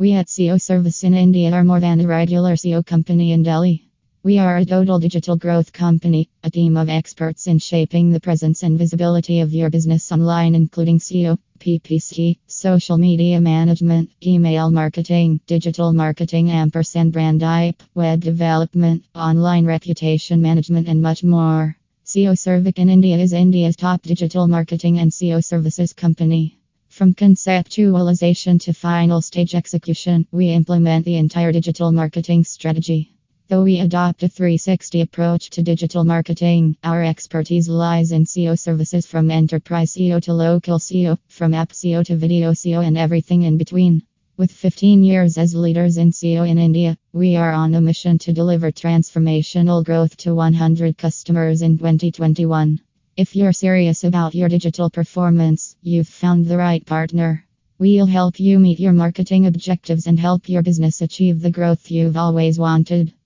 We at SEO Service in India are more than a regular SEO company in Delhi. We are a total digital growth company, a team of experts in shaping the presence and visibility of your business online, including SEO, PPC, social media management, email marketing, digital marketing, ampersand brand hype, web development, online reputation management, and much more. SEO Service in India is India's top digital marketing and SEO services company. From conceptualization to final stage execution, we implement the entire digital marketing strategy. Though we adopt a 360 approach to digital marketing, our expertise lies in SEO services from enterprise SEO to local SEO, from app SEO to video SEO, and everything in between. With 15 years as leaders in SEO in India, we are on a mission to deliver transformational growth to 100 customers in 2021. If you're serious about your digital performance, you've found the right partner. We'll help you meet your marketing objectives and help your business achieve the growth you've always wanted.